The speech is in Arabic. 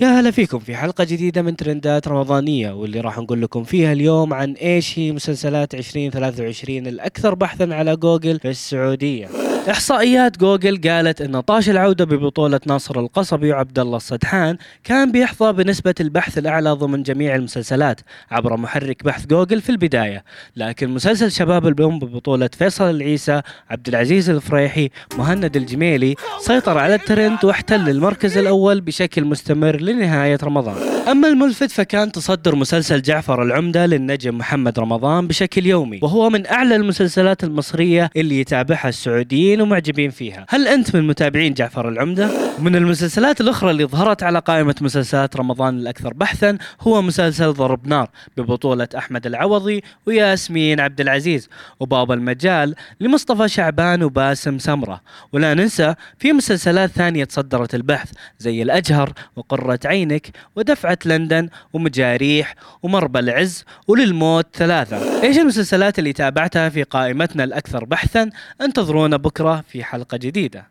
يا هلا فيكم في حلقة جديدة من ترندات رمضانية واللي راح نقول لكم فيها اليوم عن إيش هي مسلسلات 2023 الأكثر بحثا على جوجل في السعودية. إحصائيات جوجل قالت أن طاش العودة ببطولة ناصر القصبي وعبد الله السدحان كان بيحظى بنسبة البحث الأعلى ضمن جميع المسلسلات عبر محرك بحث جوجل في البداية، لكن مسلسل شباب البوم ببطولة فيصل العيسى، عبد العزيز الفريحي، مهند الجميلي سيطر على الترند واحتل المركز الأول بشكل مستمر لنهاية رمضان. أما الملفت فكان تصدر مسلسل جعفر العمدة للنجم محمد رمضان بشكل يومي، وهو من أعلى المسلسلات المصرية اللي يتابعها السعوديين ومعجبين فيها. هل أنت من متابعين جعفر العمدة؟ من المسلسلات الأخرى اللي ظهرت على قائمة مسلسلات رمضان الأكثر بحثا هو مسلسل ضرب نار ببطولة أحمد العوضي وياسمين عبد العزيز وباب المجال لمصطفى شعبان وباسم سمرة ولا ننسى في مسلسلات ثانية تصدرت البحث زي الأجهر وقرة عينك ودفعة لندن ومجاريح ومربى العز وللموت ثلاثة إيش المسلسلات اللي تابعتها في قائمتنا الأكثر بحثا أنتظرونا بكرة في حلقة جديدة.